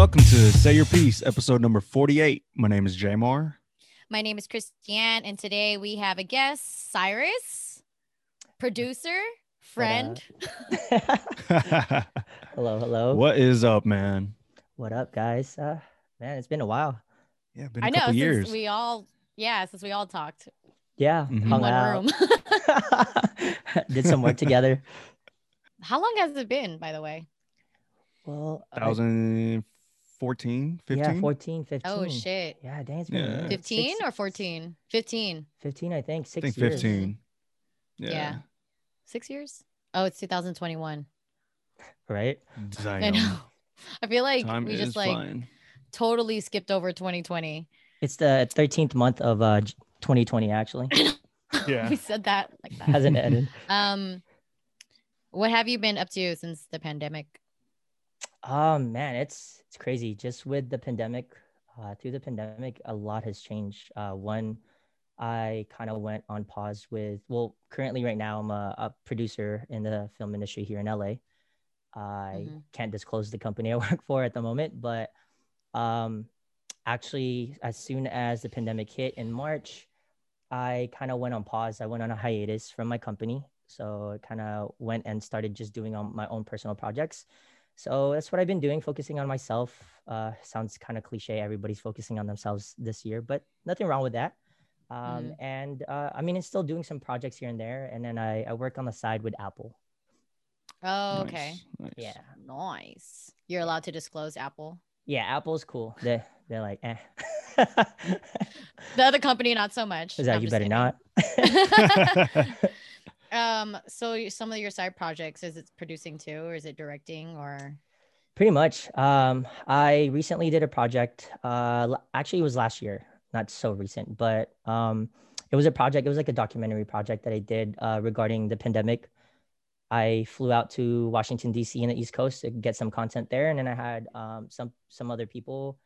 Welcome to Say Your Piece, episode number 48. My name is Jamar. My name is Christiane, and today we have a guest, Cyrus, producer, friend. hello, hello. What is up, man? What up, guys? Uh, man, it's been a while. Yeah, been a I know, since. We all, yeah, since we all talked. Yeah, mm-hmm. hung out. Did some work together. How long has it been, by the way? Well, thousand. 14, 15? Yeah, 14, 15. Oh, shit. Yeah, dang. It's been yeah. 15 six, or 14? 15. 15, I think. Six I think years. 15. Yeah. yeah. Six years? Oh, it's 2021. Right? I know. I feel like Time we just like fine. totally skipped over 2020. It's the 13th month of uh 2020 actually. yeah. we said that like that. Hasn't ended. Um what have you been up to since the pandemic? Oh man, it's it's crazy. Just with the pandemic, uh, through the pandemic, a lot has changed. Uh, one, I kind of went on pause with. Well, currently, right now, I'm a, a producer in the film industry here in LA. I Mhm. can't disclose the company I work for at the moment, but um, actually, as soon as the pandemic hit in March, I kind of went on pause. I went on a hiatus from my company, so I kind of went and started just doing on my own personal projects. So that's what I've been doing, focusing on myself. Uh, sounds kind of cliche. Everybody's focusing on themselves this year, but nothing wrong with that. Um, And uh, I mean, it's still doing some projects here and there. And then I, I work on the side with Apple. Oh, okay. Nice, nice. Yeah. Nice. You're allowed to disclose Apple. Yeah, Apple's cool. They they're like, eh. The other company, not so much. Is that I'm you better kidding. not? um, so some of your side projects, is it producing too, or is it directing, or Pretty much. Um, I recently did a project. Uh, actually, it was last year, not so recent, but um, it was a project. It was like a documentary project that I did uh, regarding the pandemic. I flew out to Washington D.C. in the East Coast to get some content there, and then I had um, some some other people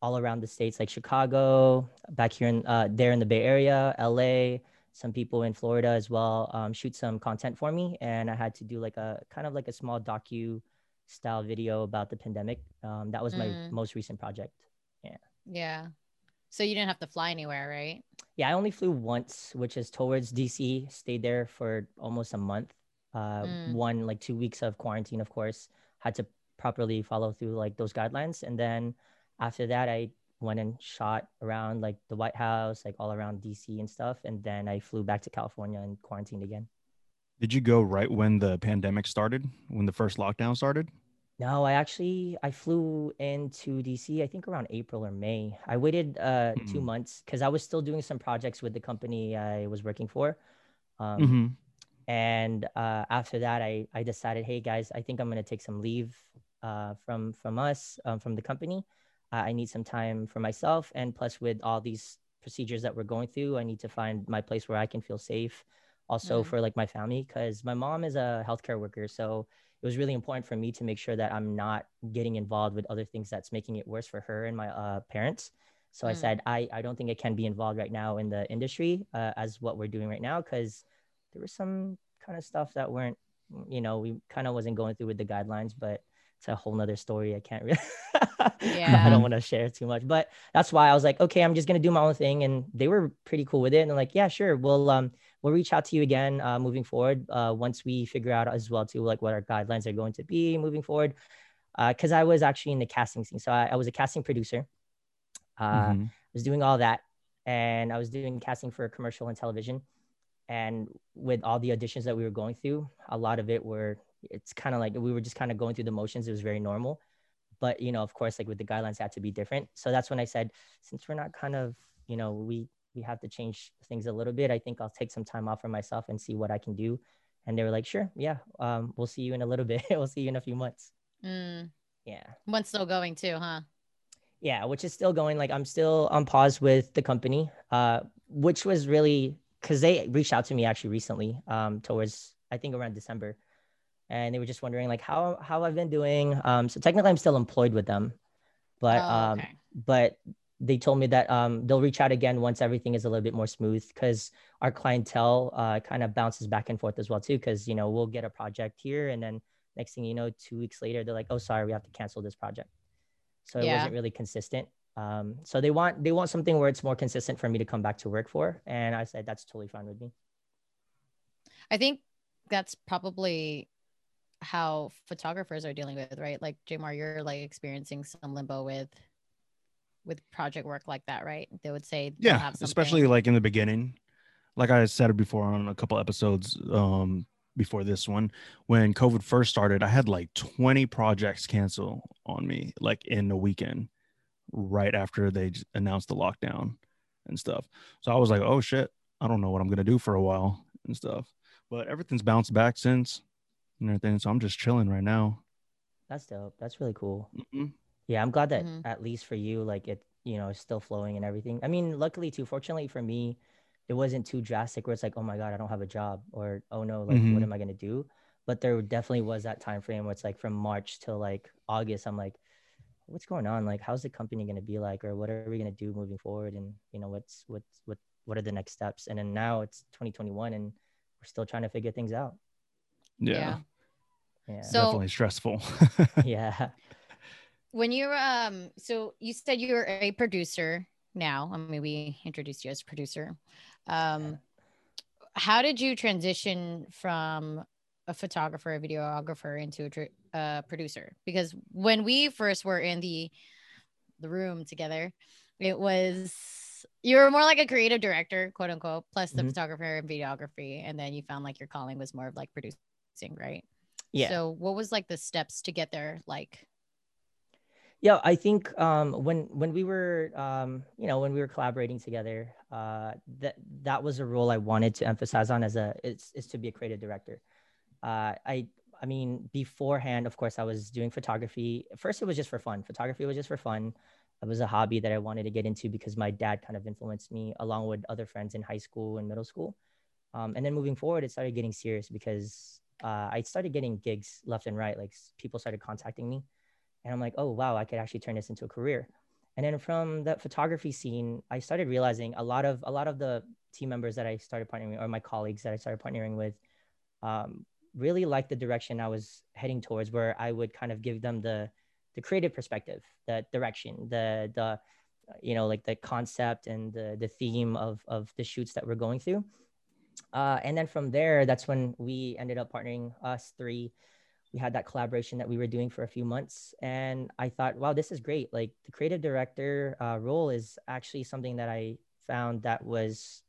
all around the states, like Chicago, back here in uh, there in the Bay Area, L.A. Some people in Florida as well um, shoot some content for me, and I had to do like a kind of like a small docu style video about the pandemic. Um, that was my Mm. most recent project. yeah? Yeah. So you didn't have to fly anywhere, right? Yeah, I only flew once, which is towards DC. Stayed there for almost a month. Uh, Mm. One like two weeks of quarantine, of course. Had to properly follow through like those guidelines, and then after that, I went and shot around like the White House, like all around DC and stuff, and then I flew back to California and quarantined again. Did you go right when the pandemic started? When the first lockdown started? No, I actually I flew into DC I think around April or May. I waited uh two Mm. months because I was still doing some projects with the company I was working for. Um, hmm and uh, after that I I decided, hey guys, I think I'm gonna take some leave uh from from us um, from the company. Uh, I need some time for myself, and plus with all these procedures that we're going through, I need to find my place where I can feel safe. Also Mm. for like my family, because my mom is a healthcare worker, so it was really important for me to make sure that I'm not getting involved with other things that's making it worse for her and my uh, parents. So I Mm. said, I, I don't think I can be involved right now in the industry uh, as what we're doing right now because there was some kind of stuff that weren't, you know, we kind of wasn't going through with the guidelines, but it's a whole nother story. I can't really, I don't want to share too much, but that's why I was like, okay, I'm just going to do my own thing. And they were pretty cool with it. And they're like, yeah, sure. We'll, um, we'll reach out to you again uh, moving forward uh, once we figure out as well too, like what our guidelines are going to be moving forward. Because I was actually in the casting scene. So I, I was a casting producer. Uh, Mhm. was doing all that and I was doing casting for commercial and television. And with all the auditions that we were going through, a lot of it were it's kind of like we were just kind of going through the motions. It was very normal. But you know, of course, like with the guidelines had to be different. So that's when I said, since we're not kind of, you know, we we have to change things a little bit. I think I'll take some time off for myself and see what I can do. And they were like, sure, yeah, um, we'll see you in a little bit. we'll see you in a few months. Mm. Yeah. One's still going too, huh? yeah which is still going like i'm still on pause with the company uh which was really because they reached out to me actually recently um towards i think around december and they were just wondering like how how i've been doing um so technically i'm still employed with them but Oh, um but they told me that um they'll reach out again once everything is a little bit more smooth because our clientele uh kind of bounces back and forth as well too because you know we'll get a project here and then next thing you know two weeks later they're like oh sorry we have to cancel this project so it wasn't really consistent. Um, so they want they want something where it's more consistent for me to come back to work for, and I said that's totally fine with me. I think that's probably how photographers are dealing with, right? Like Jamar, you're like experiencing some limbo with with project work like that, right? They would say Yeah, especially like in the beginning. Like I said it before on a couple episodes um before this one, when COVID first started, I had like 20 projects cancel on me like in a weekend right after they announced the lockdown and stuff. So I was like, "Oh shit, I don't know what I'm going to do for a while and stuff." But everything's bounced back since and everything, so I'm just chilling right now. That's dope. That's really cool. Mhm. Yeah, I'm glad that Mhm. at least for you, like it, you know, is still flowing and everything. I mean, luckily too, fortunately for me, it wasn't too drastic where it's like, oh my God, I don't have a job or oh no, like Mhm. what am I gonna do? But there definitely was that time frame where it's like from March till like August, I'm like, what's going on? Like, how's the company gonna be like, or what are we gonna do moving forward? And you know, what's what's what what are the next steps? And then now it's 2021 and we're still trying to figure things out. Yeah. Yeah. Yeah. So- definitely stressful. yeah. when you're um so you said you're a producer now i mean we introduced you as producer um how did you transition from a photographer a videographer into a tr- uh, producer because when we first were in the the room together it was you were more like a creative director quote unquote plus the Mhm. photographer and videography and then you found like your calling was more of like producing right Yeah. so what was like the steps to get there like Yeah, I think um, when when we were um, you know when we were collaborating together, uh, that that was a role I wanted to emphasize on as a is is to be a creative director. Uh, I I mean beforehand, of course, I was doing photography. First, it was just for fun. Photography was just for fun. It was a hobby that I wanted to get into because my dad kind of influenced me along with other friends in high school and middle school. Um, and then moving forward, it started getting serious because uh, I started getting gigs left and right. Like people started contacting me and i'm like oh wow i could actually turn this into a career and then from that photography scene i started realizing a lot of a lot of the team members that i started partnering with or my colleagues that i started partnering with um, really liked the direction i was heading towards where i would kind of give them the the creative perspective the direction the the you know like the concept and the the theme of of the shoots that we're going through uh, and then from there that's when we ended up partnering us three. We had that collaboration that we were doing for a few months and i thought wow this is great. Like the creative director uh, role is actually something that i found that was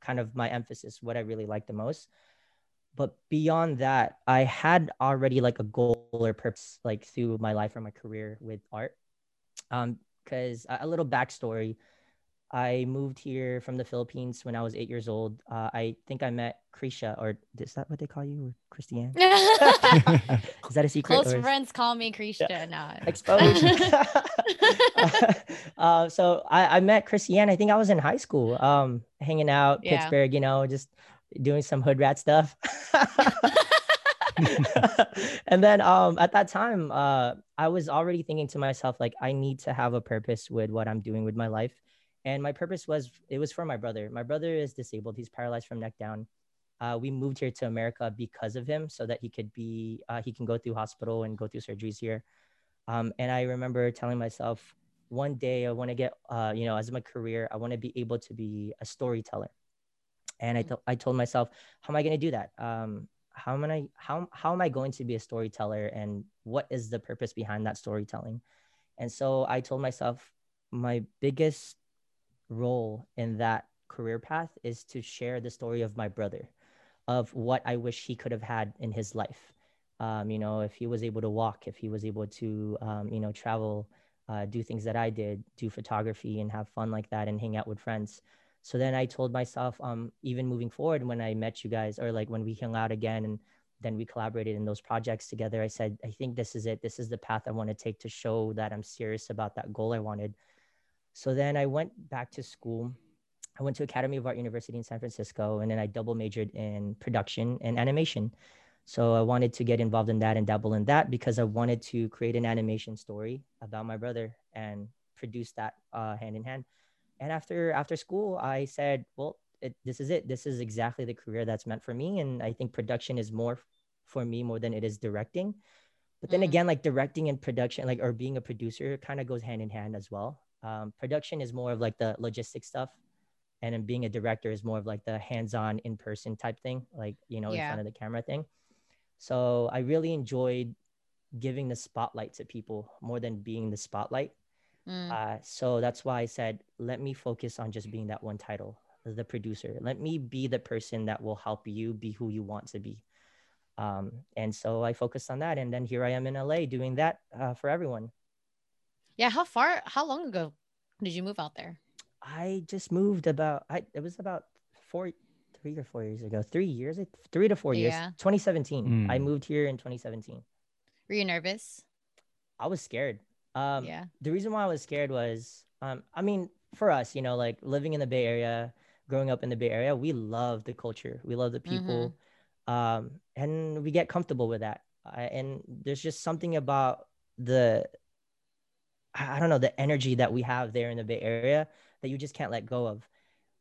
kind of my emphasis what i really liked the most. But beyond that i had already like a goal or purpose like through my life or my career with art. Um because a a little backstory i moved here from the philippines when i was eight years old uh, i think i met krisha or is that what they call you or christiane is that a secret Close is- friends call me Krisha. No. exposed. uh, so I, I met Christiane. I think I was in high school, um, hanging out Yeah. Pittsburgh. You know, just doing some hood rat stuff. and then um, at that time, uh, I was already thinking to myself, like, I need to have a purpose with what I'm doing with my life. And my purpose was it was for my brother. My brother is disabled. He's paralyzed from neck down. Uh, we moved here to America because of him, so that he could be uh, he can go through hospital and go through surgeries here. Um, and I remember telling myself, one day I want to get, uh, you know, as my career, I want to be able to be a storyteller. And I, Mhm. th- I told myself, how am I going to do that? Um, how am I how how am I going to be a storyteller, and what is the purpose behind that storytelling? And so I told myself, my biggest role in that career path is to share the story of my brother, of what I wish he could have had in his life um, you know, if he was able to walk, if he was able to, um, you know, travel, uh, do things that I did, do photography and have fun like that and hang out with friends. So then I told myself, um, even moving forward, when I met you guys or like when we hung out again and then we collaborated in those projects together, I said, I think this is it. This is the path I want to take to show that I'm serious about that goal I wanted. So then I went back to school. I went to Academy of Art University in San Francisco, and then I double majored in production and animation. So I wanted to get involved in that and dabble in that because I wanted to create an animation story about my brother and produce that uh, hand in hand. And after after school, I said, well, it, this is it. This is exactly the career that's meant for me. And I think production is more for me more than it is directing. But then Mhm. again, like directing and production, like or being a producer, kind of goes hand in hand as well. Um, production is more of like the logistic stuff, and then being a director is more of like the hands-on, in-person type thing, like you know, in front of the camera thing. So I really enjoyed giving the spotlight to people more than being the spotlight. Mm. Uh, so that's why I said, let me focus on just being that one title, the producer. Let me be the person that will help you be who you want to be. Um, and so I focused on that. And then here I am in LA doing that uh, for everyone. Yeah. How far? How long ago did you move out there? I just moved about, I, it was about four, three or four years ago, three years, three to four years, Yeah. 2017. I Mm. moved here in 2017. Were you nervous? I was scared. Um, yeah. the reason why I was scared was, um, I mean, for us, you know, like living in the Bay Area, growing up in the Bay Area, we love the culture, we love the people, um, and we get comfortable with that. I, and there's just something about the, I don't know, the energy that we have there in the Bay Area that you just can't let go of.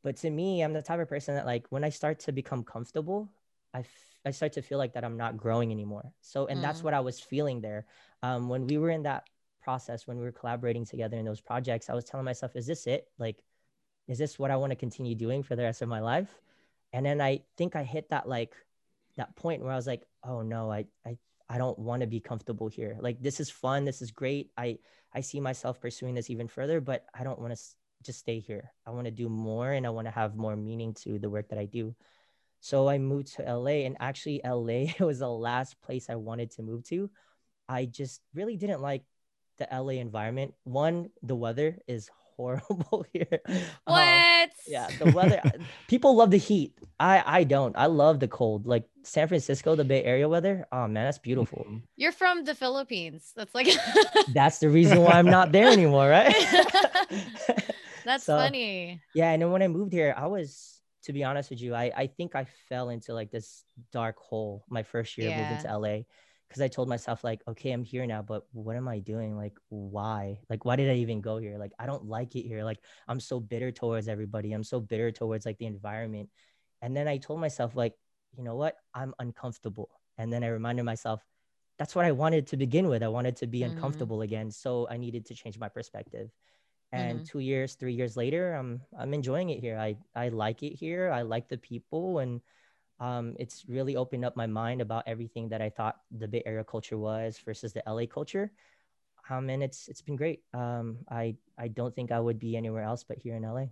But to me, I'm the type of person that like when I start to become comfortable, I, f- I start to feel like that I'm not growing anymore. So, and that's Mm. what I was feeling there. Um, when we were in that process, when we were collaborating together in those projects, I was telling myself, is this it? Like, is this what I want to continue doing for the rest of my life? And then I think I hit that like that point where I was like, oh no, I I I don't want to be comfortable here. Like this is fun, this is great. I I see myself pursuing this even further, but I don't want to s- just stay here. I want to do more and I want to have more meaning to the work that I do. So I moved to LA and actually LA was the last place I wanted to move to. I just really didn't like the LA environment. One, the weather is horrible here. Um, What? yeah, the weather. people love the heat. I I don't. I love the cold. Like San Francisco, the Bay Area weather. Oh man, that's beautiful. Mhm. You're from the Philippines. That's like. That's the reason why I'm not there anymore, right? That's So, funny. Yeah, and then when I moved here, I was, to be honest with you, I I think I fell into like this dark hole my first year moving to LA because I told myself like, okay, I'm here now, but what am I doing? Like, why? Like, why did I even go here? Like, I don't like it here. Like, I'm so bitter towards everybody. I'm so bitter towards like the environment. And then I told myself like, you know what? I'm uncomfortable. And then I reminded myself, that's what I wanted to begin with. I wanted to be Mhm. uncomfortable again. So I needed to change my perspective and Mhm. two years three years later i'm i'm enjoying it here i i like it here i like the people and um it's really opened up my mind about everything that i thought the bay area culture was versus the la culture um and it's it's been great um i i don't think i would be anywhere else but here in la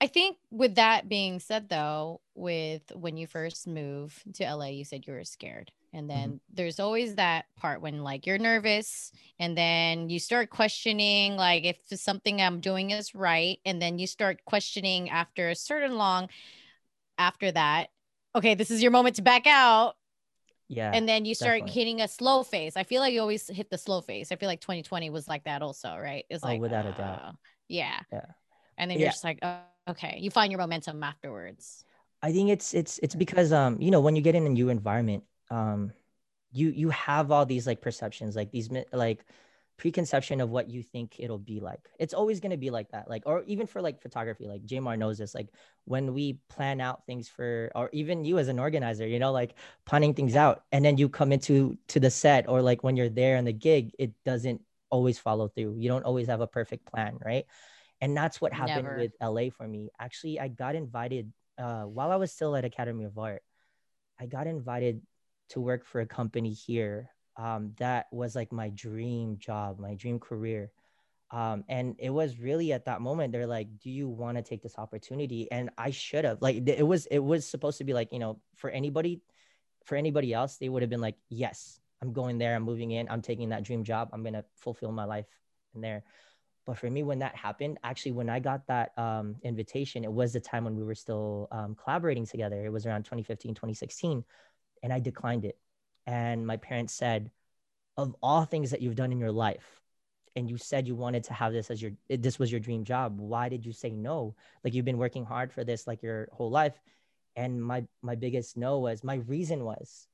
I think with that being said, though, with when you first move to LA, you said you were scared. And then there's always that part when like you're nervous and then you start questioning like if something I'm doing is right. And then you start questioning after a certain long after that, okay, this is your moment to back out. yeah And then you start definitely. hitting a slow phase. I feel like you always hit the slow phase. I feel like 2020 was like that also, right? It's Oh, like without a doubt. uh, Yeah. Yeah. And then Yeah. you're just like, oh, okay. You find your momentum afterwards. I think it's it's it's because um you know when you get in a new environment um you you have all these like perceptions like these like preconception of what you think it'll be like. It's always going to be like that. Like or even for like photography like Jamar knows this like when we plan out things for or even you as an organizer you know like planning things out and then you come into to the set or like when you're there in the gig it doesn't always follow through. You don't always have a perfect plan, right? And that's what happened Never. with LA for me. Actually, I got invited uh, while I was still at Academy of Art. I got invited to work for a company here um, that was like my dream job, my dream career. Um, and it was really at that moment they're like, "Do you want to take this opportunity?" And I should have. Like it was it was supposed to be like you know for anybody, for anybody else they would have been like, "Yes, I'm going there. I'm moving in. I'm taking that dream job. I'm gonna fulfill my life in there." But for me, when that happened, actually, when I got that um, invitation, it was the time when we were still um, collaborating together. It was around 2015, 2016. And I declined it. And my parents said, of all things that you've done in your life, and you said you wanted to have this as your, this was your dream job. Why did you say no? Like you've been working hard for this like your whole life. And my, my biggest no was, my reason was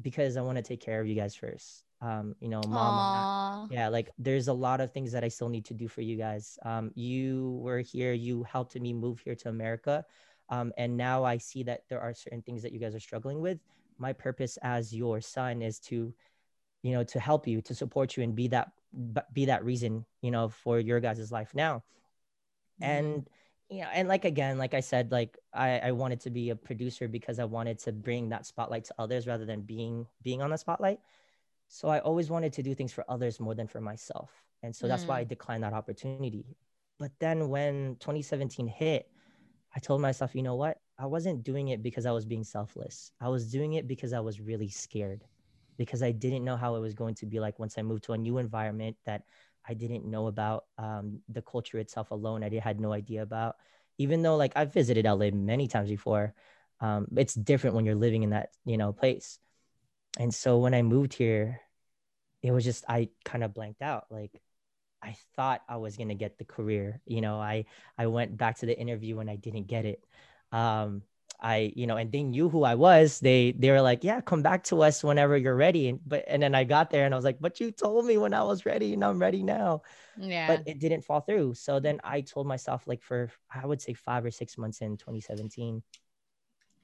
because I want to take care of you guys first. Um, you know, mom, I'm not- Aw. yeah like there's a lot of things that i still need to do for you guys um you were here you helped me move here to america um and now i see that there are certain things that you guys are struggling with my purpose as your son is to you know, to help you, to support you, and be that be that reason, you know, for your guys' life now. Mm-hmm. And you know, and like again, like I said, like I, I wanted to be a producer because I wanted to bring that spotlight to others rather than being being on the spotlight. So I always wanted to do things for others more than for myself. And so mm. that's why I mm. declined that opportunity. But then when 2017 hit, I told myself, you know what? I wasn't doing it because I was being selfless. I was doing it because I was really scared because I didn't know how it was going to be like once I moved to a new environment that I didn't know about um, the culture itself alone. I had no idea about, even though like I've visited LA many times before. Um, it's different when you're living in that you know place. And so when I moved here, it was just I kind of blanked out. Like I thought I was gonna get the career. You know, I I went back to the interview and I didn't get it. Um, I, you know, and they knew who I was. They they were like, yeah, come back to us whenever you're ready. And but and then I got there and I was like, but you told me when I was ready and I'm ready now. Yeah. But it didn't fall through. So then I told myself, like for I would say five or six months in 2017,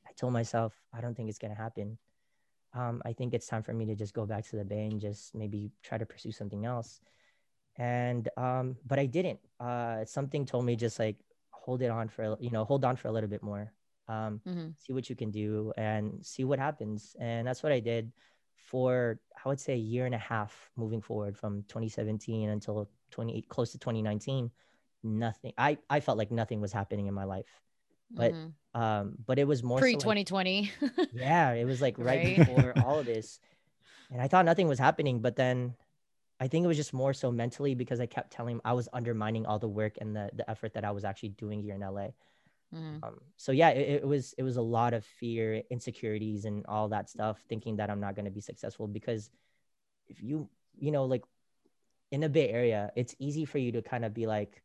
I told myself, I don't think it's gonna happen. Um, I think it's time for me to just go back to the bay and just maybe try to pursue something else. And um, but I didn't. Uh, something told me just like hold it on for you know hold on for a little bit more um, mm-hmm. see what you can do and see what happens. And that's what i did for i would say a year and a half moving forward from 2017 until 28 close to 2019 nothing i i felt like nothing was happening in my life but mm-hmm. um but it was more pre 2020 so like, yeah it was like right, right. before all of this. And i thought nothing was happening but then I think it was just more so mentally because I kept telling him I was undermining all the work and the the effort that I was actually doing here in LA. Mm. Um, so yeah, it, it, was it was a lot of fear, insecurities, and all that stuff, thinking that I'm not going to be successful because if you you know like in the Bay Area, it's easy for you to kind of be like,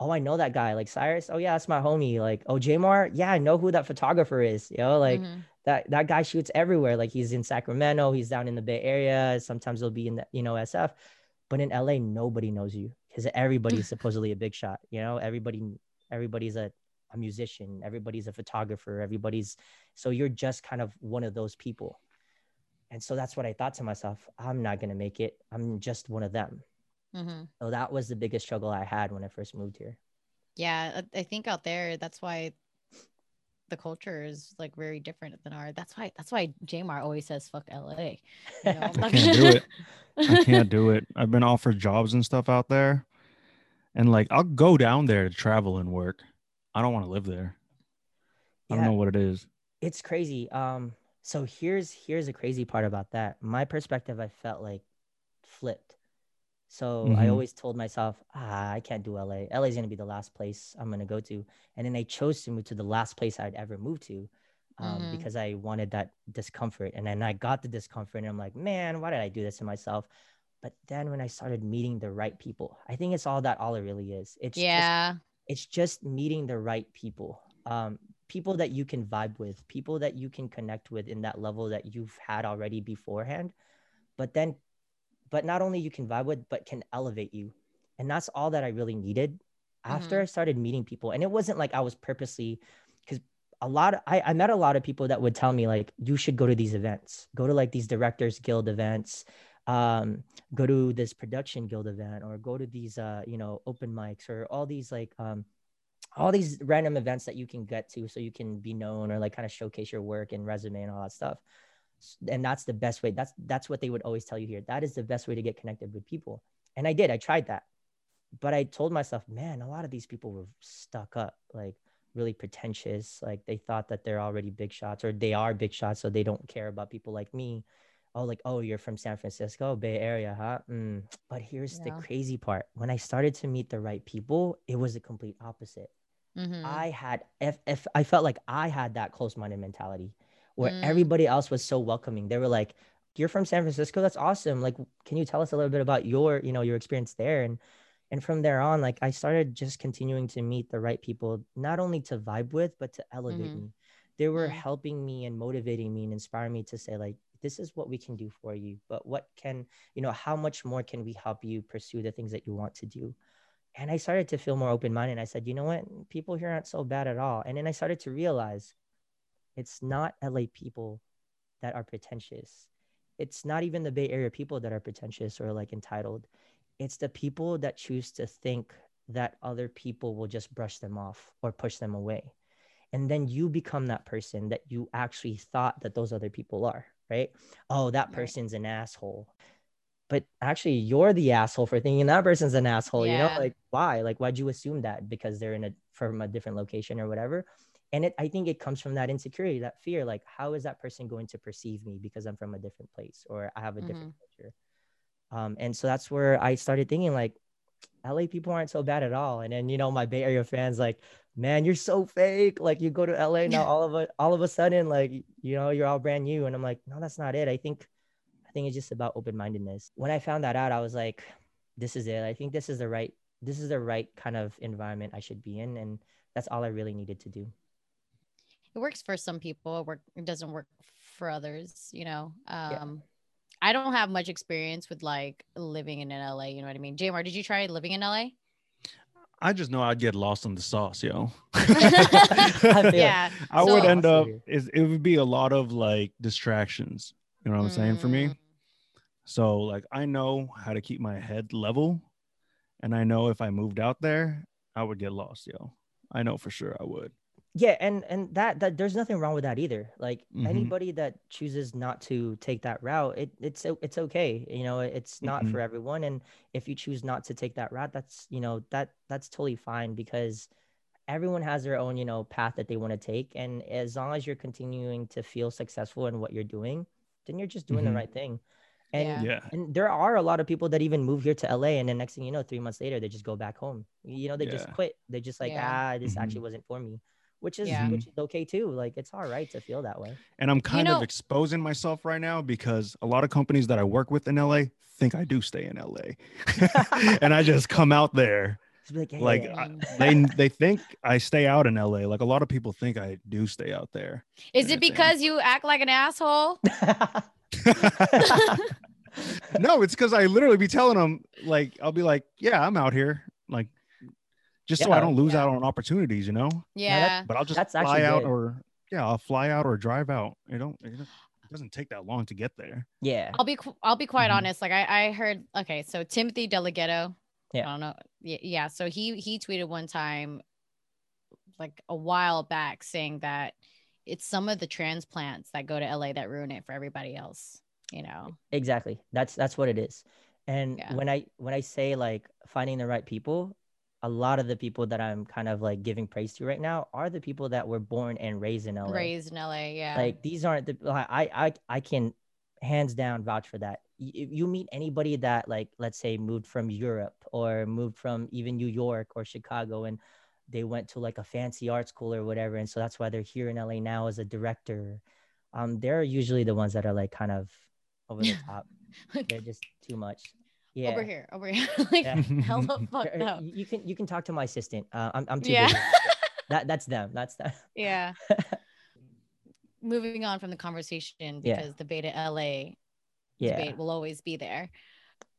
oh, I know that guy, like Cyrus. Oh yeah, that's my homie. Like oh Jamar, yeah, I know who that photographer is. You know, like mm-hmm. that that guy shoots everywhere. Like he's in Sacramento, he's down in the Bay Area. Sometimes he'll be in the you know SF, but in LA, nobody knows you because everybody's supposedly a big shot. You know, everybody everybody's a a musician, everybody's a photographer, everybody's so you're just kind of one of those people. And so that's what I thought to myself I'm not going to make it. I'm just one of them. Mm-hmm. So that was the biggest struggle I had when I first moved here. Yeah, I think out there, that's why the culture is like very different than our. That's why. That's why Jamar always says "fuck LA." You know? I can't do it. I can't do it. I've been offered jobs and stuff out there, and like I'll go down there to travel and work. I don't want to live there. I don't know what it is. It's crazy. Um, so here's here's a crazy part about that. My perspective, I felt like flipped. So mm-hmm. I always told myself, ah, I can't do LA. LA is gonna be the last place I'm gonna go to. And then I chose to move to the last place I'd ever moved to. Um, mm-hmm. because I wanted that discomfort. And then I got the discomfort and I'm like, man, why did I do this to myself? But then when I started meeting the right people, I think it's all that all it really is. It's yeah. Just, it's just meeting the right people. Um, people that you can vibe with, people that you can connect with in that level that you've had already beforehand. But then but not only you can vibe with, but can elevate you. And that's all that I really needed after mm-hmm. I started meeting people. And it wasn't like I was purposely, because a lot of, I, I met a lot of people that would tell me like, you should go to these events, go to like these directors guild events, um, go to this production guild event or go to these, uh, you know, open mics or all these like, um, all these random events that you can get to so you can be known or like kind of showcase your work and resume and all that stuff and that's the best way that's that's what they would always tell you here. That is the best way to get connected with people. And i did i tried that. But i told myself man a lot of these people were stuck up like really pretentious. Like they thought that they're already big shots or they are big shots so they don't care about people like me. Oh like oh you're from san francisco bay area huh? Mm. but here's yeah. the crazy part. When i started to meet the right people it was the complete opposite. Mm-hmm. i had if, if i felt like i had that close-minded mentality where mm. everybody else was so welcoming. They were like, "You're from San Francisco. That's awesome. Like, can you tell us a little bit about your, you know, your experience there?" And and from there on, like I started just continuing to meet the right people, not only to vibe with, but to elevate mm-hmm. me. They were mm-hmm. helping me and motivating me and inspiring me to say, like, this is what we can do for you. But what can, you know, how much more can we help you pursue the things that you want to do? And I started to feel more open minded. I said, you know what? People here aren't so bad at all. And then I started to realize it's not LA people that are pretentious. it's not even the Bay Area people that are pretentious or like entitled. It's the people that choose to think that other people will just brush them off or push them away. And then you become that person that you actually thought that those other people are, right? Oh, that person's an asshole. But actually, you're the asshole for thinking that person's an asshole. You know, like why? Like, why'd you assume that? Because they're in a from a different location or whatever. And it, I think it comes from that insecurity, that fear. Like, how is that person going to perceive me because I'm from a different place or I have a different culture? Um, and so that's where I started thinking, like, LA people aren't so bad at all. And then you know, my Bay Area fans, like, man, you're so fake. Like, you go to LA now, all of a all of a sudden, like, you know, you're all brand new. And I'm like, no, that's not it. I think, I think it's just about open mindedness. When I found that out, I was like, this is it. I think this is the right, this is the right kind of environment I should be in, and that's all I really needed to do. It works for some people it work it doesn't work for others you know um i don't have much experience with like living in la you know what i mean Jamar did you try living in la I just know I'd get lost in the sauce, yo. I yeah I would end up is it would be a lot of like distractions. You know what I'm saying for me? Mm, So like I know how to keep my head level and I know if I moved out there, I would get lost, yo. I know for sure I would. Yeah and and that that there's nothing wrong with that either like Mhm. anybody that chooses not to take that route it, it's it's okay you know it's not Mhm. for everyone and if you choose not to take that route that's you know that that's totally fine because everyone has their own you know path that they want to take and as long as you're continuing to feel successful in what you're doing then you're just doing Mhm. the right thing and Yeah. Yeah. and there are a lot of people that even move here to LA and then next thing you know, three months later, they just go back home. You know, they just quit. They just like, Yeah. ah, this actually wasn't for me. Which is Yeah. which is okay too. Like it's all right to feel that way. And I'm kind know- of exposing myself right now because a lot of companies that I work with in LA think I do stay in LA. and I just come out there. Like, hey, Like I, they they think I stay out in LA. Like a lot of people think I do stay out there. is it because you act like an asshole no, it's because I literally be telling them like I'll be like, yeah, I'm out here, like just so I don't lose Yeah. out on opportunities, you know. yeah But I'll just That's fly actually out good. or yeah, I'll fly out or drive out. You don't it don't- it doesn't take that long to get there. yeah. I'll be I'll be quite Mhm. honest. Like I I heard okay, so Timothy DeLaGhetto. Yeah. I don't know. Yeah, yeah. So he he tweeted one time, like a while back, saying that it's some of the transplants that go to LA that ruin it for everybody else. You know. Exactly. That's that's what it is. And Yeah. when I when I say like finding the right people, a lot of the people that I'm kind of like giving praise to right now are the people that were born and raised in LA. Raised in LA. Yeah. like these aren't the I I I can hands down vouch for that. If you meet anybody that like let's say moved from Europe or moved from even New York or Chicago and they went to like a fancy art school or whatever and so that's why they're here in LA now as a director. Um they're usually the ones that are like kind of over the top. They're just too much. Yeah. Over here. Over here. like Yeah. hella Or- or. You can you can talk to my assistant. Uh, I'm I'm too Yeah. busy. That that's them. That's them. yeah. Moving on from the conversation Yeah. because the beta LA yeah. debate will always be there.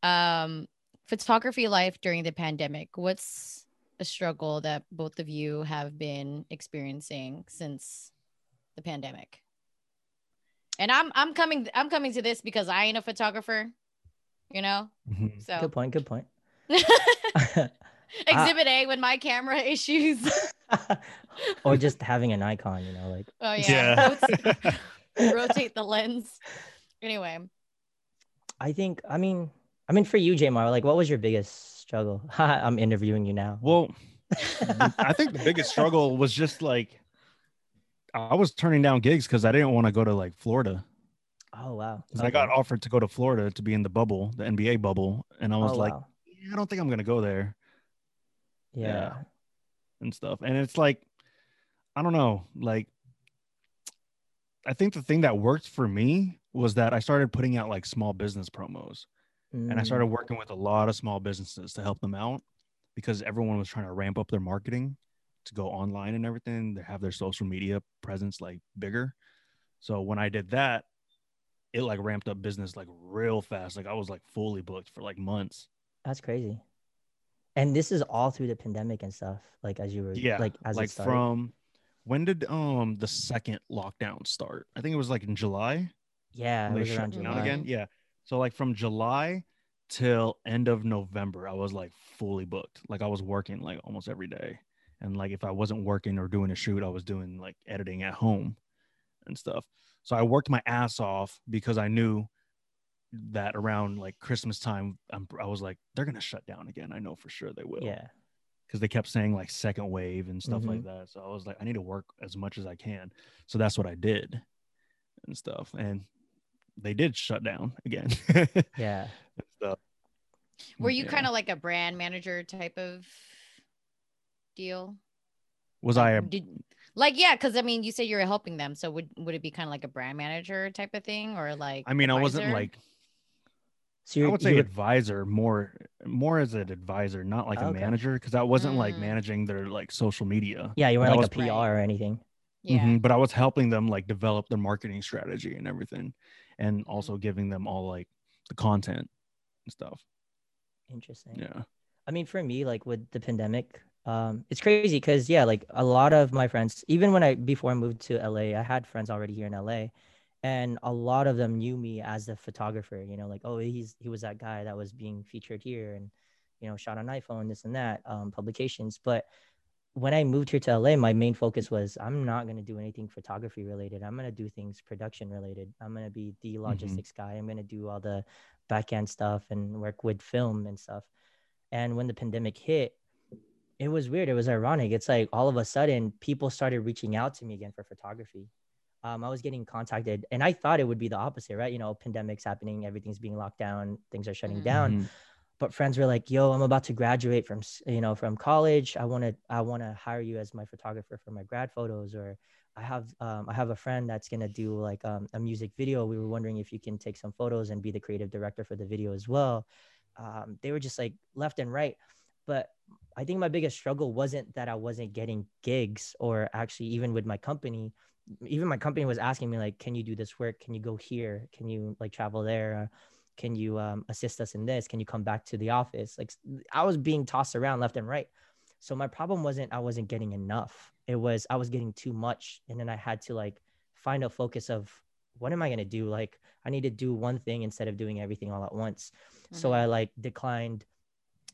Um, photography life during the pandemic. What's a struggle that both of you have been experiencing since the pandemic? And I'm I'm coming I'm coming to this because I ain't a photographer, you know. Mhm. So Good point. Good point. exhibit A with my camera issues. or just having an icon, you know, like oh yeah, Yeah. Rotate, rotate the lens. Anyway, I think I mean I mean for you, Jamar, like what was your biggest struggle? I'm interviewing you now. Well, I think the biggest struggle was just like I was turning down gigs because I didn't want to go to like Florida. Oh wow. 'Cause I got offered to go to Florida to be in the bubble, the NBA bubble, and I was Oh, like, wow. yeah, I don't think I'm gonna go there yeah. yeah. and stuff. And it's like, I don't know, like I think the thing that worked for me was that I started putting out like small business promos. and I Mm, started working with a lot of small businesses to help them out because everyone was trying to ramp up their marketing to go online and everything. They have their social media presence like bigger. So when I did that, it like ramped up business like real fast. Like I was like fully booked for like months. That's crazy. And this is all through the pandemic and stuff. Like as you were Yeah, like as like from when did um the second lockdown start? I think it was like in July. Yeah, they shut around down July. again. Yeah. So like from July till end of November, I was like fully booked. Like I was working like almost every day. And like if I wasn't working or doing a shoot, I was doing like editing at home and stuff. So I worked my ass off because I knew that around like Christmas time, I'm, I was like, they're gonna shut down again. I know for sure they will. Yeah. Because they kept saying like second wave and stuff like Mhm. that. So I was like, I need to work as much as I can. So that's what I did and stuff. And they did shut down again. Yeah. and. Were you Yeah. kind of like a brand manager type of deal? was I a Did like yeah, because I mean, you said you were helping them, so would would it be kind of like a brand manager type of thing, or like? I mean, I wasn't like So I you're, would say you were- advisor more more as an advisor, not like a manager, because I wasn't like Mm. managing their like social media. yeah, you weren't like was- a PR Right. or anything. yeah. Mhm, but I was helping them like develop their marketing strategy and everything, and Mm-hmm. also giving them all like the content and stuff. Interesting. Yeah. I mean, for me, like with the pandemic, um, it's crazy because yeah, like a lot of my friends, even when I before I moved to LA, I had friends already here in LA, and a lot of them knew me as the photographer. You know, like oh, he's he was that guy that was being featured here, and you know, shot on iPhone, this and that, um, publications. But when I moved here to LA, my main focus was I'm not gonna do anything photography related. I'm gonna do things production related. I'm gonna be the logistics guy. I'm gonna do all the back end stuff and work with film and stuff. And when the pandemic hit, it was weird. It was ironic. It's like all of a sudden people started reaching out to me again for photography. Um, I was getting contacted, and I thought it would be the opposite, right? You know, pandemic's happening, everything's being locked down, things are shutting Mhm. down but friends were like yo i'm about to graduate from you know from college i want to i want to hire you as my photographer for my grad photos or i have um, i have a friend that's going to do like um, a music video we were wondering if you can take some photos and be the creative director for the video as well um, they were just like left and right but i think my biggest struggle wasn't that i wasn't getting gigs or actually even with my company even my company was asking me like can you do this work? Can you go here? Can you like travel there? Can you um, assist us in this? Can you come back to the office? Like I was being tossed around left and right. So my problem wasn't i wasn't getting enough. It was i was getting too much and then i had to like find a focus of what am i going to do? Like i need to do one thing instead of doing everything all at once. So Mhm. i like declined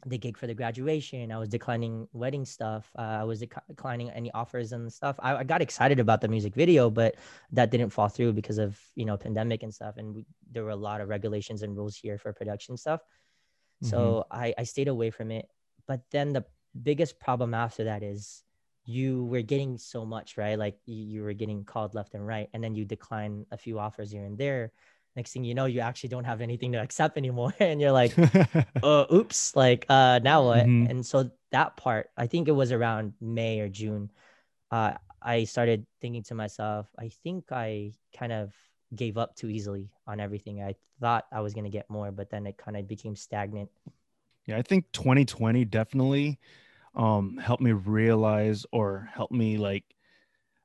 the gig for the graduation i was declining wedding stuff uh, i was dec- declining any offers and stuff. I, I got excited about the music video but that didn't fall through because of you know pandemic and stuff and we, there were a lot of regulations and rules here for production stuff. So I, I stayed away from it. But then the biggest problem after that is you were getting so much right? Like you, you were getting called left and right and then you decline a few offers here and there next thing you know you actually don't have anything to accept anymore and you're like uh oops like uh now what? Mhm. and so that part i think it was around may or june uh i started thinking to myself i think i kind of gave up too easily on everything. I thought i was going to get more but then it kind of became stagnant. Yeah, I think 2020 definitely um helped me realize or helped me like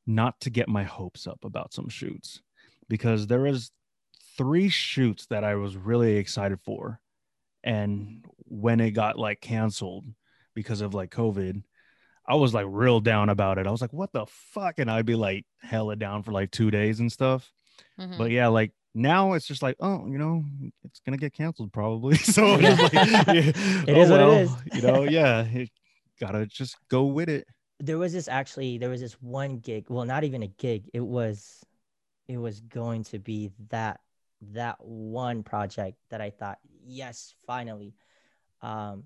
not to get my hopes up about some shoots because there was three shoots that I was really excited for and when it got like canceled because of like COVID I was like real down about it. I was like what the fuck and I'd be like hella down for like 2 days and stuff. Mhm. But yeah, like now it's just like, oh, you know, it's gonna get canceled probably. so I'm like, yeah, It oh, is what it well, is. you know, yeah, it, gotta just go with it. there was this actually there was this one gig well not even a gig it was it was going to be that that one project that i thought yes finally. Um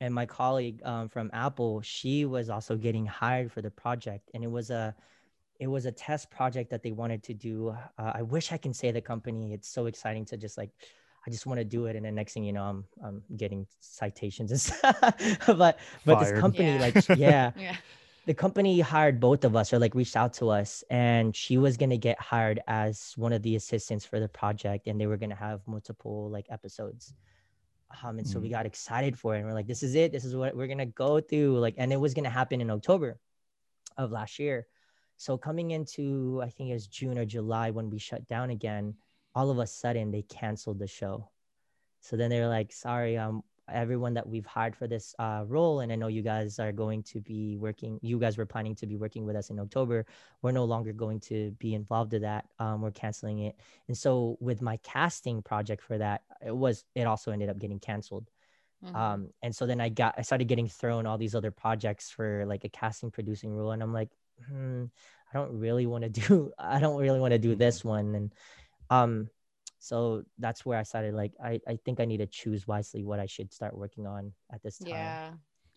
and my colleague um, from apple she was also getting hired for the project. And it was a it was a test project that they wanted to do. Uh, i wish i can say the company. It's so exciting to just like i just want to do it. And the next thing you know i'm i'm getting citations and stuff. But but this company Yeah. like yeah. Yeah. The company hired both of us or like reached out to us and she was going to get hired as one of the assistants for the project and they were going to have multiple like episodes. Um and so we Mm. got excited for it and we're like this is it. This is what we're going to go through like and it was going to happen in october of last year. So coming into i think it was june or july when we shut down again all of a sudden they canceled the show. So then they were like sorry um everyone that we've hired for this uh, role, and I know you guys are going to be working. You guys were planning to be working with us in October. We're no longer going to be involved in that. Um, we're canceling it. And so with my casting project for that, it was it also ended up getting canceled. Mhm. Um, and so then I got I started getting thrown all these other projects for like a casting producing role, and I'm like, hmm, I don't really want to do I don't really want to do this one. And um, so that's where I started like I, I think I need to choose wisely what I should start working on at this time.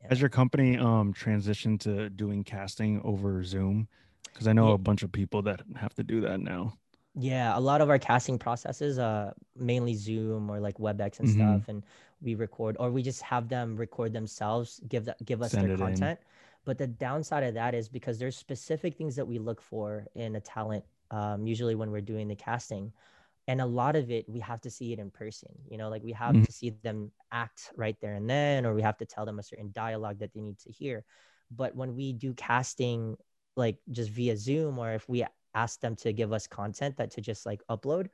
yeah. Has your company um transitioned to doing casting over Zoom? Because I know Yeah. a bunch of people that have to do that now. Yeah, a lot of our casting processes, uh, mainly Zoom or like WebEx and Mhm. stuff, and we record or we just have them record themselves, give that give us Send their it in. content. But the downside of that is because there's specific things that we look for in a talent, um, usually when we're doing the casting, and a lot of it we have to see it in person. You know, like we have Mhm. to see them act right there and then, or we have to tell them a certain dialogue that they need to hear. But when we do casting, like just via Zoom, or if we ask them to give us content that to just like upload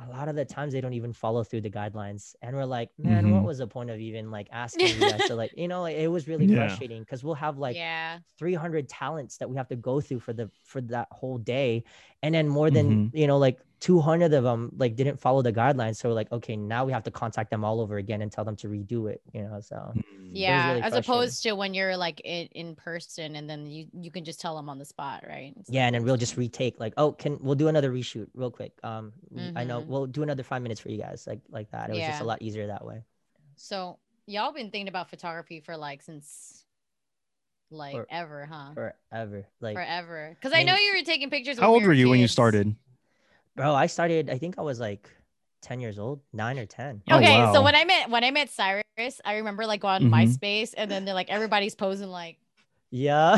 a lot of the times they don't even follow through the guidelines and we're like man what Mhm. was the point of even like asking you guys to like you know like, it was really Yeah. frustrating because we'll have like yeah. 300 talents that we have to go through for the for that whole day and then more than Mhm. you know like 200 of them like didn't follow the guidelines so we're like okay now we have to contact them all over again and tell them to redo it you know so. Yeah. really As opposed to when you're like in, in person and then you, you can just tell them on the spot, right? It's yeah and then "Oh, we'll just retake like oh can we'll do another reshoot real quick um we- i know Mhm. we'll do another five minutes for you guys like like that it was just a lot easier that way So y'all been thinking about photography for like since like For- ever, huh? forever like Forever. Because I I know you were taking pictures. How when old were you when you started? Bro, I started. I think I was like ten years old, nine or ten. Oh, Okay, so when I met when I met Cyrus, I remember like going on Mhm. MySpace, and then they're like everybody's posing like Yeah.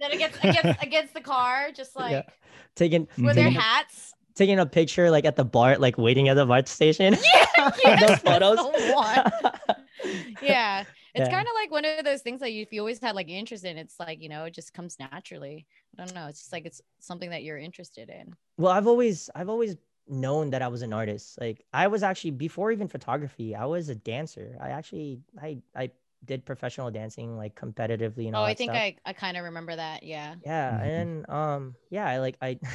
then against against against the car, just like yeah. Taking with their Mhm. hats. taking a picture like at the bar, like waiting at the BART station. Yeah, yes, Those photos. the one. yeah, it's Yeah. kind of like one of those things that you, if you always had like interest in, it's like you know it just comes naturally. I don't know. It's just like it's something that you're interested in. well, I've always I've always known that I was an artist. Like I was actually before even photography, I was a dancer. I actually I I did professional dancing like competitively and Oh, all I think stuff. I I kind of remember that. Yeah. yeah Mhm. and um yeah i like i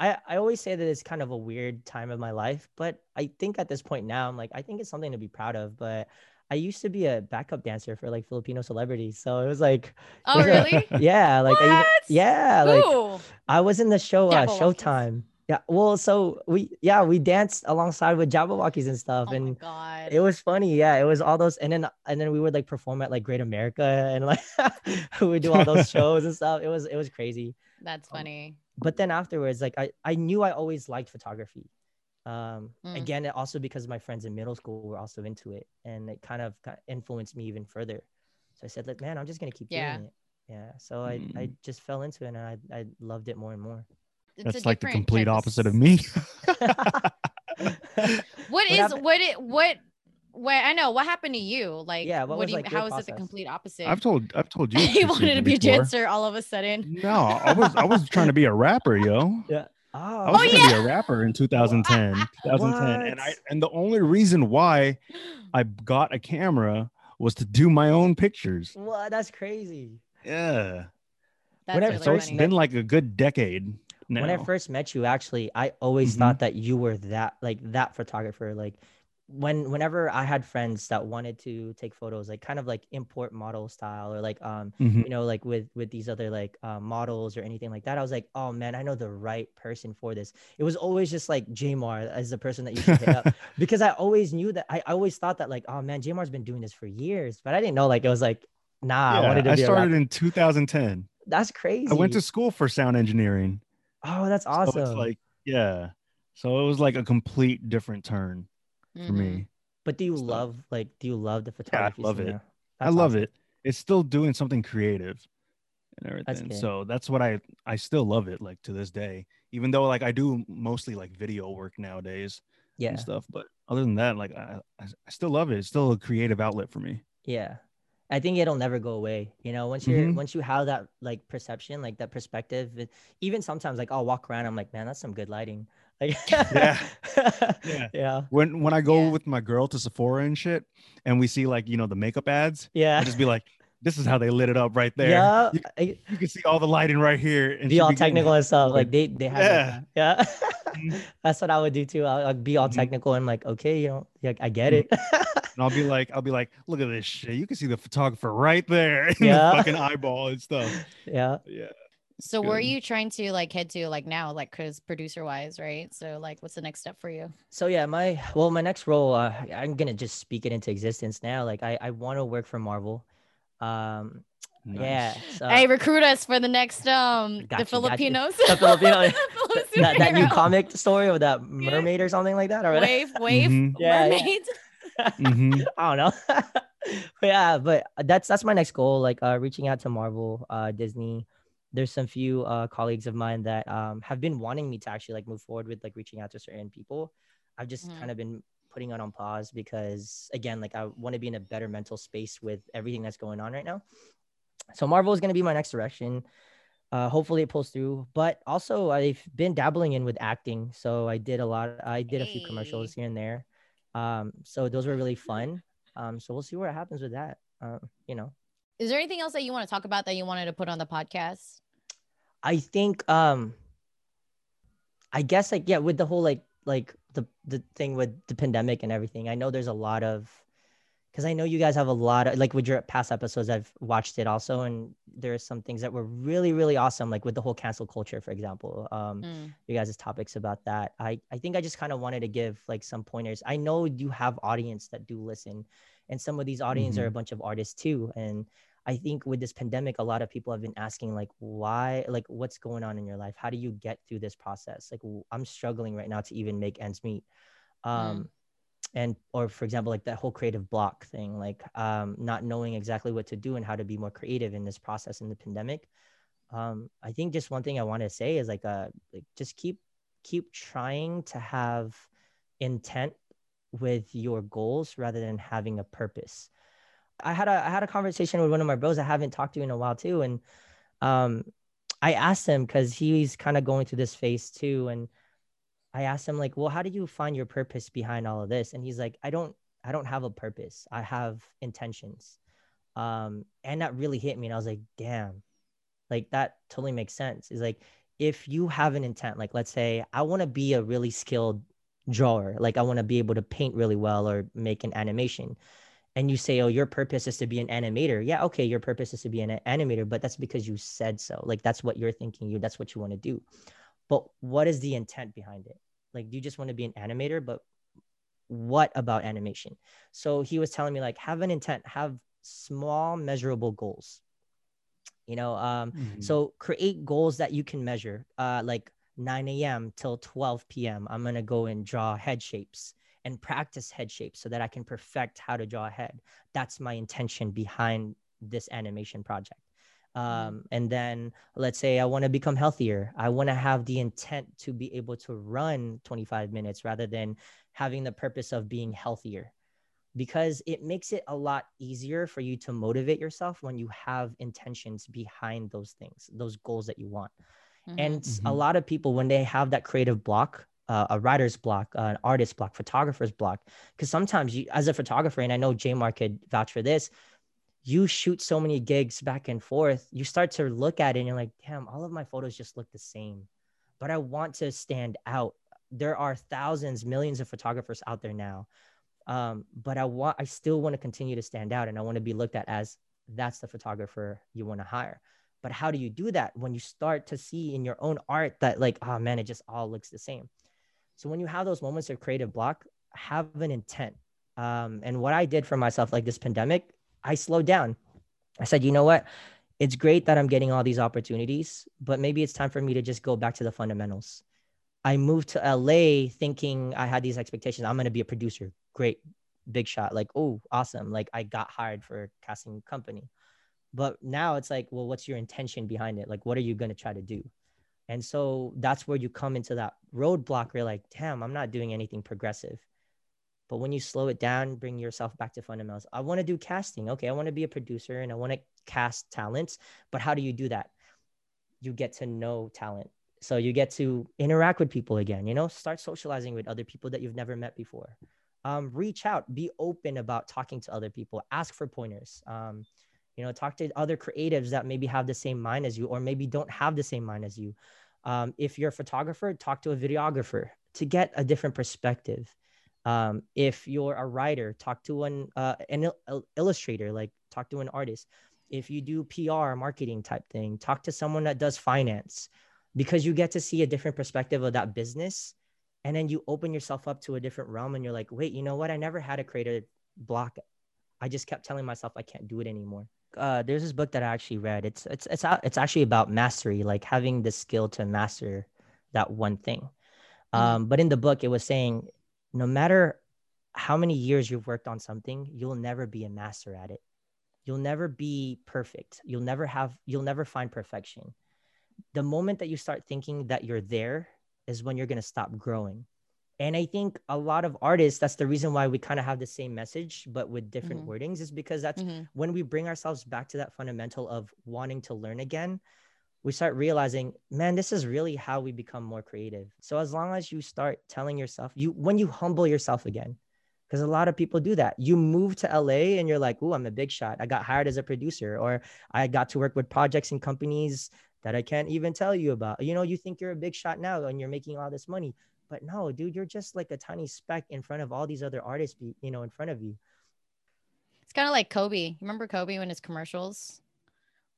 I, I always say that it's kind of a weird time of my life, but I think at this point now, I'm like, I think it's something to be proud of. But I used to be a backup dancer for like Filipino celebrities. So it was like, Oh, really? yeah, like, I even, What? yeah, like I was in the show, uh, Showtime. Yeah. Well, so we, yeah, we danced alongside with Jabbawockeez and stuff. Oh and it was funny yeah it was all those and then and then we would like perform at like great america and like we would do all those shows and stuff it was it was crazy That's um, funny. but then afterwards like i i knew i always liked photography um Mm. again also because my friends in middle school were also into it and it kind of, influenced me even further so i said like man i'm just gonna keep Yeah. doing it yeah so i i Mm. just fell into it and i i loved it more and more It's That's like the complete type opposite of s- me. What What is happened- what it what what I know what happened to you? Like Yeah, what what was, do you, like, your how is it the complete opposite? I've told I've told you. he wanted to even be a dancer all of a sudden. No, I was I was trying to be a rapper, yo. yeah I oh, was Oh, gonna yeah. be a rapper in 2010, 2010, and I and the only reason why I got a camera was to do my own pictures. what that's crazy Yeah, That's When I really so first it's funny. been like a good decade now. when I first met you, actually, I always Mhm. thought that you were that like that photographer. Like when whenever I had friends that wanted to take photos, like kind of like import model style or like um Mhm. you know like with with these other like uh, models or anything like that, I was like, oh man, I know the right person for this. It was always just like Jamar as the person that you should hit up because I always knew that I, I always thought that like oh man, Jamar's been doing this for years, but I didn't know like it was like nah, I Yeah, wanted to I be started in 2010. That's crazy. I went to school for sound engineering. oh, that's So awesome. it's like yeah, so it was like a complete different turn for Mhm. me. But do you stuff. love like do you love the Yeah, I photography? love scene it. now? I That's love awesome. it. It's still doing something creative and everything. good. So that's what I I still love it like to this day. Even though like I do mostly like video work nowadays Yeah, and stuff, but other than that, like I I I still love it. It's still a creative outlet for me. yeah. I think it'll never go away. You know, once you're Mhm. once you have that like perception, like that perspective, it- even sometimes like I'll walk around, I'm like, man, that's some good lighting. Like, Yeah. yeah, yeah, When when I go Yeah. with my girl to Sephora and shit, and we see like you know the makeup ads, yeah. I just be like, "This is how they lit it up right there. Yeah, You, I- you can see all the lighting right here." And be all technical and stuff. going, Like they they have Yeah. yeah, yeah. Mhm. That's what I would do too. I'll, be all Mhm. technical and like, okay, you know, like I get it. And I'll be like, I'll be like, "Look at this shit. You can see the photographer right there in Yeah. the fucking eyeball and stuff." yeah. Yeah. So where are you trying to like head to like now, like cause producer wise, right? So like what's the next step for you? So yeah, my well, my next role, uh, I'm gonna just speak it into existence now. Like I, I want to work for Marvel. Um, yeah. So hey, recruit us for the next um Got you, the got you. Filipinos. The Filipino- that, that new comic story of that mermaid or something like that, or whatever. Wave, wave, Mhm. Yeah, yeah. mermaid. Mhm. I don't know. but yeah, but that's that's my next goal. Like uh reaching out to Marvel, uh Disney. There's some few uh colleagues of mine that um have been wanting me to actually like move forward with like reaching out to certain people. I've just Mhm. kind of been putting it on pause because again, like I want to be in a better mental space with everything that's going on right now. So Marvel is gonna be my next direction. Uh, hopefully it pulls through. But also I've been dabbling in with acting. So I did a lot. I did a few commercials here and there. Um, so those were really fun. Um, so we'll see what happens with that. Uh, you know, Is there anything else that you want to talk about that you wanted to put on the podcast? I think um I guess like yeah, with the whole like like the the thing with the pandemic and everything, I know there's a lot of because I know you guys have a lot of like with your past episodes, I've watched it also, and there are some things that were really, really awesome, like with the whole cancel culture, for example. Um Mm, you guys' topics about that. I, I think I just kind of wanted to give like some pointers. I know you have audience that do listen, and some of these audience are a bunch of artists too. And I think with this pandemic, a lot of people have been asking like, why, like, what's going on in your life? How do you get through this process? Like, I'm struggling right now to even make ends meet. Um, and or for example, like that whole creative block thing, like um, not knowing exactly what to do and how to be more creative in this process in the pandemic um i think just one thing i want to say is like uh like just keep keep trying to have intent with your goals rather than having a purpose i had a i had a conversation with one of my bros i haven't talked to in a while too and um i asked him because he's kind of going through this phase too and i asked him like well how do you find your purpose behind all of this? And he's like i don't i don't have a purpose. I have intentions. Um and that really hit me and i was like damn. Like that totally makes sense. Is like if you have an intent like let's say i want to be a really skilled drawer like i want to be able to paint really well or make an animation and you say oh your purpose is to be an animator. Yeah okay your purpose is to be an animator but that's because you said so. Like that's what you're thinking you that's what you want to do. But what is the intent behind it? Like do you just want to be an animator but what about animation? So he was telling me like have an intent have small measurable goals. You know um Mhm. so create goals that you can measure uh like 9 a.m till 12 p.m i'm gonna go and draw head shapes and practice head shapes so that i can perfect how to draw a head. That's my intention behind this animation project. Um, and then let's say i want to become healthier. I want to have the intent to be able to run 25 minutes rather than having the purpose of being healthier. Because it makes it a lot easier for you to motivate yourself when you have intentions behind those things those goals that you want. Mhm. and s- a Mhm. lot of people when they have that creative block uh, a writer's block uh, an artist block photographer's block. Because sometimes you as a photographer and i know Jamar could vouch for this you shoot so many gigs back and forth you start to look at it and you're like damn all of my photos just look the same but i want to stand out. There are thousands millions of photographers out there now um, but i want i still want to continue to stand out and i want to be looked at as that's the photographer you want to hire. But how do you do that when you start to see in your own art that like oh man it just all looks the same so when you have those moments of creative block have an intent. Um, and what i did for myself like this pandemic i slowed down. I said you know what? It's great that i'm getting all these opportunities but maybe it's time for me to just go back to the fundamentals. I moved to la thinking i had these expectations. I'm going to be a producer. Great. Big shot. Like oh awesome. Like i got hired for a casting company. But now it's like well what's your intention behind it? Like what are you going to try to do and so that's where you come into that roadblock where you're like damn i'm not doing anything progressive but when you slow it down bring yourself back to fundamentals i want to do casting okay i want to be a producer and i want to cast talents but how do you do that you get to know talent So you get to interact with people again, you know, start socializing with other people that you've never met before. Um, reach out, be open about talking to other people, ask for pointers. Um, you know, talk to other creatives that maybe have the same mind as you, or maybe don't have the same mind as you. Um, if you're a photographer, talk to a videographer to get a different perspective. Um, if you're a writer, talk to an uh, an il- illustrator, like talk to an artist. If you do PR, marketing type thing, talk to someone that does finance because you get to see a different perspective of that business and then you open yourself up to a different realm and you're like wait you know what i never had a creative block i just kept telling myself i can't do it anymore. Uh, there's this book that i actually read. It's it's it's it's actually about mastery like having the skill to master that one thing. Mm-hmm. um, but in the book it was saying no matter how many years you've worked on something you'll never be a master at it. You'll never be perfect. You'll never have you'll never find perfection. The moment that you start thinking that you're there is when you're going to stop growing. And I think a lot of artists, that's the reason why we kind of have the same message, but with different mm-hmm. wordings, is because that's mm-hmm. when we bring ourselves back to that fundamental of wanting to learn again, we start realizing, man, this is really how we become more creative. So as long as you start telling yourself, you when you humble yourself again, because a lot of people do that. You move to LA and you're like, oh, I'm a big shot. I got hired as a producer, or I got to work with projects and companies that I can't even tell you about. You know, you think you're a big shot now and you're making all this money, but no, dude, you're just like a tiny speck in front of all these other artists, you know, in front of you. It's kind of like Kobe. Remember Kobe when his commercials?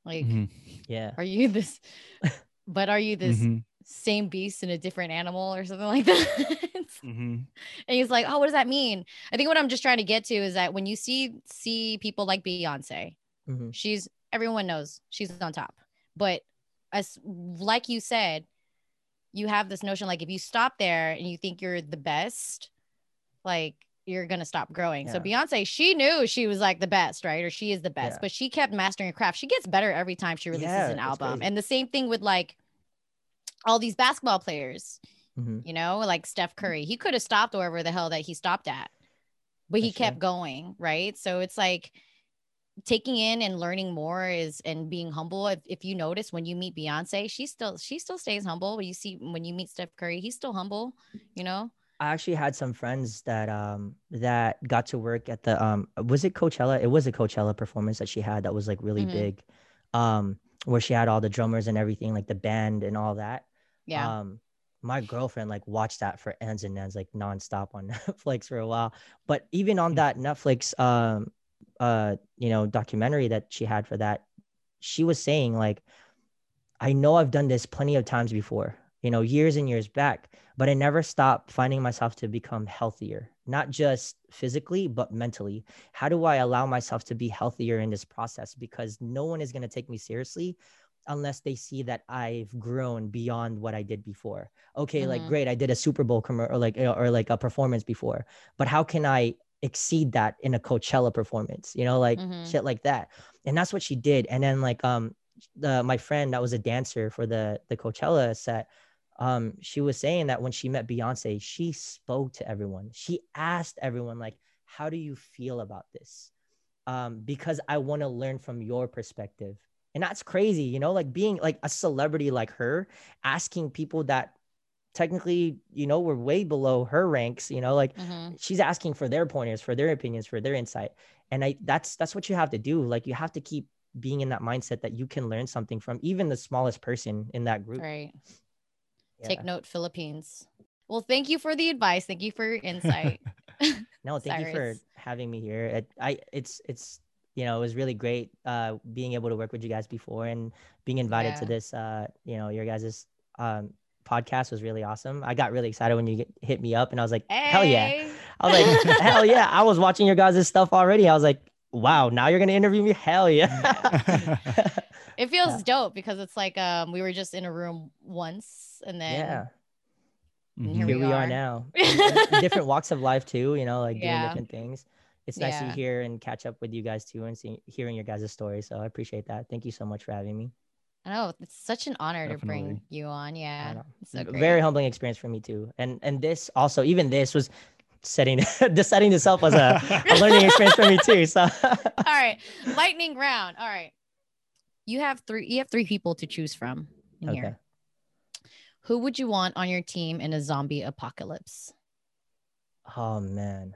Like, mm-hmm. yeah, are you this? but are you this mm-hmm. same beast in a different animal or something like that? mm-hmm. And he's like, oh, what does that mean? I think what I'm just trying to get to is that when you see see people like Beyonce, mm-hmm. she's everyone knows she's on top, but as like you said, you have this notion like if you stop there and you think you're the best, like you're gonna stop growing. Yeah. So Beyonce, she knew she was like the best, right? Or she is the best, yeah. but she kept mastering her craft. She gets better every time she releases yeah, an album. Crazy. And the same thing with like all these basketball players, mm-hmm. you know, like Steph Curry. He could have stopped wherever the hell that he stopped at, but he kept going, right? So it's like taking in and learning more is and being humble. If, if you notice when you meet Beyonce, she still she still stays humble. But you see when you meet Steph Curry, he's still humble, you know. I actually had some friends that um that got to work at the um was it Coachella? It was a Coachella performance that she had that was like really mm-hmm. big. Um where she had all the drummers and everything, like the band and all that. Yeah. Um my girlfriend like watched that for ends and ends like nonstop on Netflix for a while. But even on hmm. that Netflix um uh you know documentary that she had for that she was saying like i know i've done this plenty of times before you know years and years back but i never stopped finding myself to become healthier not just physically but mentally how do i allow myself to be healthier in this process because no one is going to take me seriously unless they see that I've grown beyond what I did before. Okay, mm-hmm. like great, I did a Super Bowl commercial or like or like a performance before, but how can I exceed that in a Coachella performance, you know, like mm-hmm. shit like that. And that's what she did. And then like um the my friend that was a dancer for the the Coachella set, um, she was saying that when she met Beyonce, she spoke to everyone. She asked everyone, like, how do you feel about this? Um, because I want to learn from your perspective. And that's crazy, you know, like being like a celebrity like her, asking people that technically, you know, we're way below her ranks, you know, like mm-hmm. she's asking for their pointers, for their opinions, for their insight. And I that's that's what you have to do. Like you have to keep being in that mindset that you can learn something from even the smallest person in that group. Right. Yeah. Take note, Philippines. Well, thank you for the advice. Thank you for your insight. no, thank you for having me here. It, I it's it's you know, it was really great uh being able to work with you guys before and being invited yeah. to this uh, you know, your guys' um podcast was really awesome. I got really excited when you get, hit me up and I was like, hey. hell yeah. I was like, hell yeah. I was watching your guys' stuff already. I was like, wow, now you're going to interview me? Hell yeah. it feels yeah. dope because it's like um, we were just in a room once and then. Yeah. Mm-hmm. Here, here, we, are, are now. different walks of life too, you know, like doing yeah. different things. It's nice yeah. to hear and catch up with you guys too and see, hearing your guys' stories. So I appreciate that. Thank you so much for having me. I know it's such an honor Definitely. to bring you on. Yeah, so very humbling experience for me too. And and this also, even this was setting the setting this up was a, a learning experience for me too. So all right, lightning round. All right, you have three. You have three people to choose from in okay. here. Who would you want on your team in a zombie apocalypse? Oh man.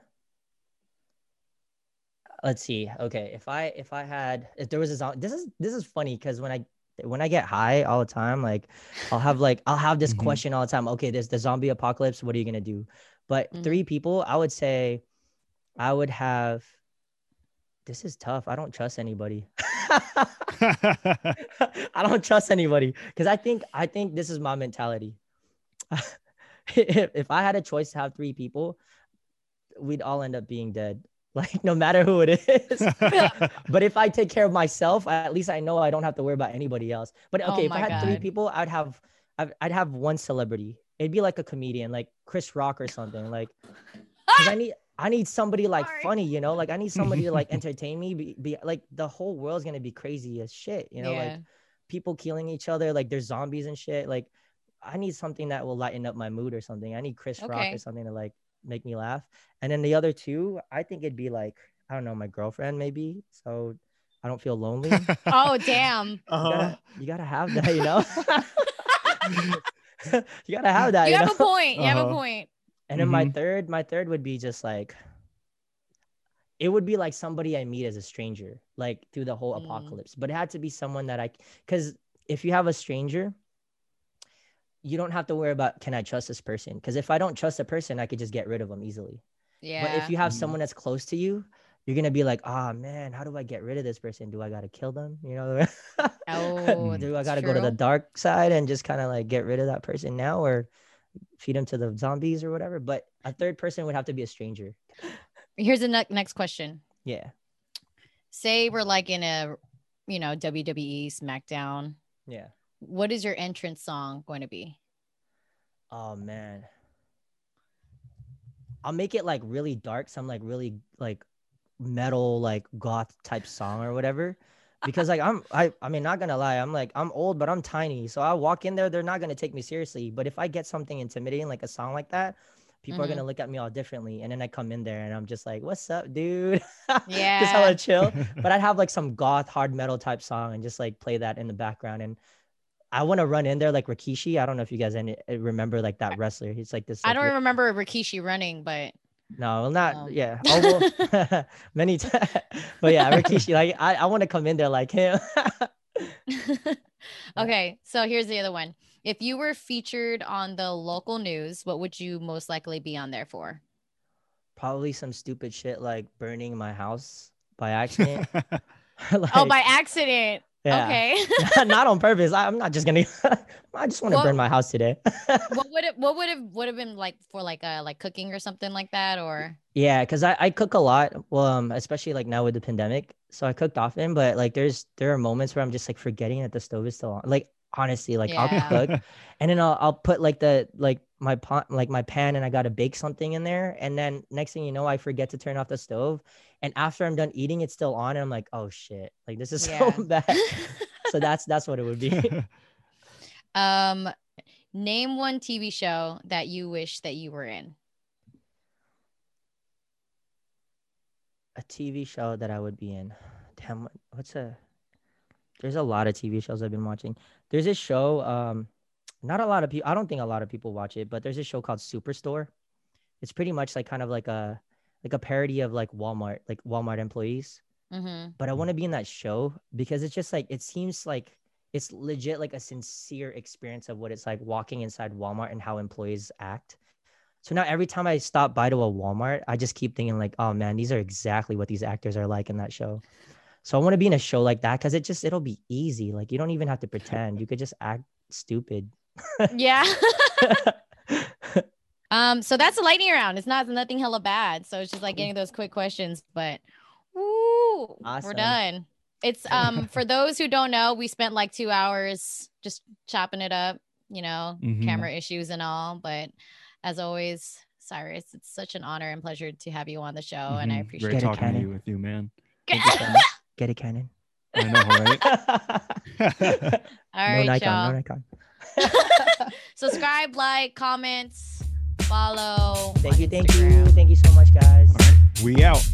Let's see. Okay, if I if I had if there was a zombie, this is this is funny because when I when I get high all the time, like I'll have like I'll have this Mhm. question all the time. Okay, there's the zombie apocalypse. What are you gonna do? But Mhm. three people, I would say, I would have. This is tough. I don't trust anybody. I don't trust anybody because I think I think this is my mentality. if, if I had a choice to have three people, we'd all end up being dead. Like no matter who it is. but if I take care of myself, at least I know I don't have to worry about anybody else. But Oh okay, if I my had three people, I'd have I'd, I'd have one celebrity. It'd be like a comedian, like Chris Rock or something. Like 'cause I need I need somebody like Sorry. funny, you know, like I need somebody to like entertain me. Be, be like the whole world's gonna be crazy as shit, you know, like yeah. people killing each other, like there's zombies and shit. Like I need something that will lighten up my mood or something. I need Chris Rock or something to like make me laugh. And then the other two, I think it'd be like, I don't know, my girlfriend maybe. So I don't feel lonely. Oh damn. Uh-huh. gotta, you gotta have that, you know. you gotta have that. you You, have know? a point. You have a Uh-huh. point. And then my Mhm. third, my third would be just like it would be like somebody I meet as a stranger, like through the whole Mm. apocalypse. But it had to be someone that I because if you have a stranger, you don't have to worry about can I trust this person? Because if I don't trust a person, I could just get rid of them easily. Yeah. But if you have Mhm. someone that's close to you, you're gonna be like, oh man, how do I get rid of this person? Do I gotta kill them? You know? Oh, do I gotta go to the dark side and just kind of like get rid of that person now or feed them to the zombies or whatever? But a third person would have to be a stranger. Here's the ne- next question. Yeah. Say we're like in a, you know, WWE SmackDown. Yeah. What is your entrance song going to be? Oh man. I'll make it like really dark, some like really like metal, like goth type song or whatever. Because like I'm I I mean not gonna lie, I'm like I'm old, but I'm tiny. So I walk in there, they're not gonna take me seriously. But if I get something intimidating like a song like that, people are Mhm. gonna look at me all differently. And then I come in there and I'm just like, what's up, dude? Yeah, just Yeah. hella chill. But I'd have like some goth hard metal type song and just like play that in the background. And I want to run in there like Rikishi. I don't know if you guys any, uh, remember like that wrestler. He's like this. I don't remember Rikishi running, but No, well, not Um. yeah. Oh, well, many times. But yeah, Rikishi. Like I, I want to come in there like him. okay. So here's the other one. If you were featured on the local news, what would you most likely be on there for? Probably some stupid shit like burning my house by accident. Like, oh, by accident. Yeah. Okay. not on purpose. I, I'm not just gonna. I just want to burn my house today. what would it what would have would have been like for like uh like cooking or something like that or Yeah, because I, I cook a lot. Well, um, especially like now with the pandemic. So I cooked often, but like there's there are moments where I'm just like forgetting that the stove is still on. Like honestly, like Yeah. I'll cook and then I'll I'll put like the like my pot like my pan and I gotta bake something in there. And then next thing you know, I forget to turn off the stove. And after I'm done eating, it's still on, and I'm like, oh shit, like this is Yeah. so bad. so that's that's what it would be. um name one TV show that you wish that you were in. a TV show that I would be in. Damn, what's a? There's a lot of TV shows I've been watching. There's this show. Um, not a lot of people. I don't think a lot of people watch it, but there's this show called Superstore. It's pretty much like kind of like a like a parody of like Walmart, like Walmart employees. Mm-hmm. But I want to be in that show because it's just like it seems like it's legit like a sincere experience of what it's like walking inside Walmart and how employees act. So now every time I stop by to a Walmart, I just keep thinking like, oh man, these are exactly what these actors are like in that show. So I want to be in a show like that because it just it'll be easy. Like you don't even have to pretend. You could just act stupid. Yeah. um, so that's a lightning round. It's not nothing hella bad. So it's just like getting those quick questions, but woo, we're done. It's um for those who don't know, we spent like two hours just chopping it up, you know, Mhm. camera issues and all. But as always, Cyrus, it's such an honor and pleasure to have you on the show, and I Mhm. appreciate Great it, talking to you with you, man. Thank you so much. Get it, Canon. I know, right? All no Nikon, y'all. no Nikon. Subscribe, like, comments, follow. Thank you, thank you, thank you so much, guys. All right, we out.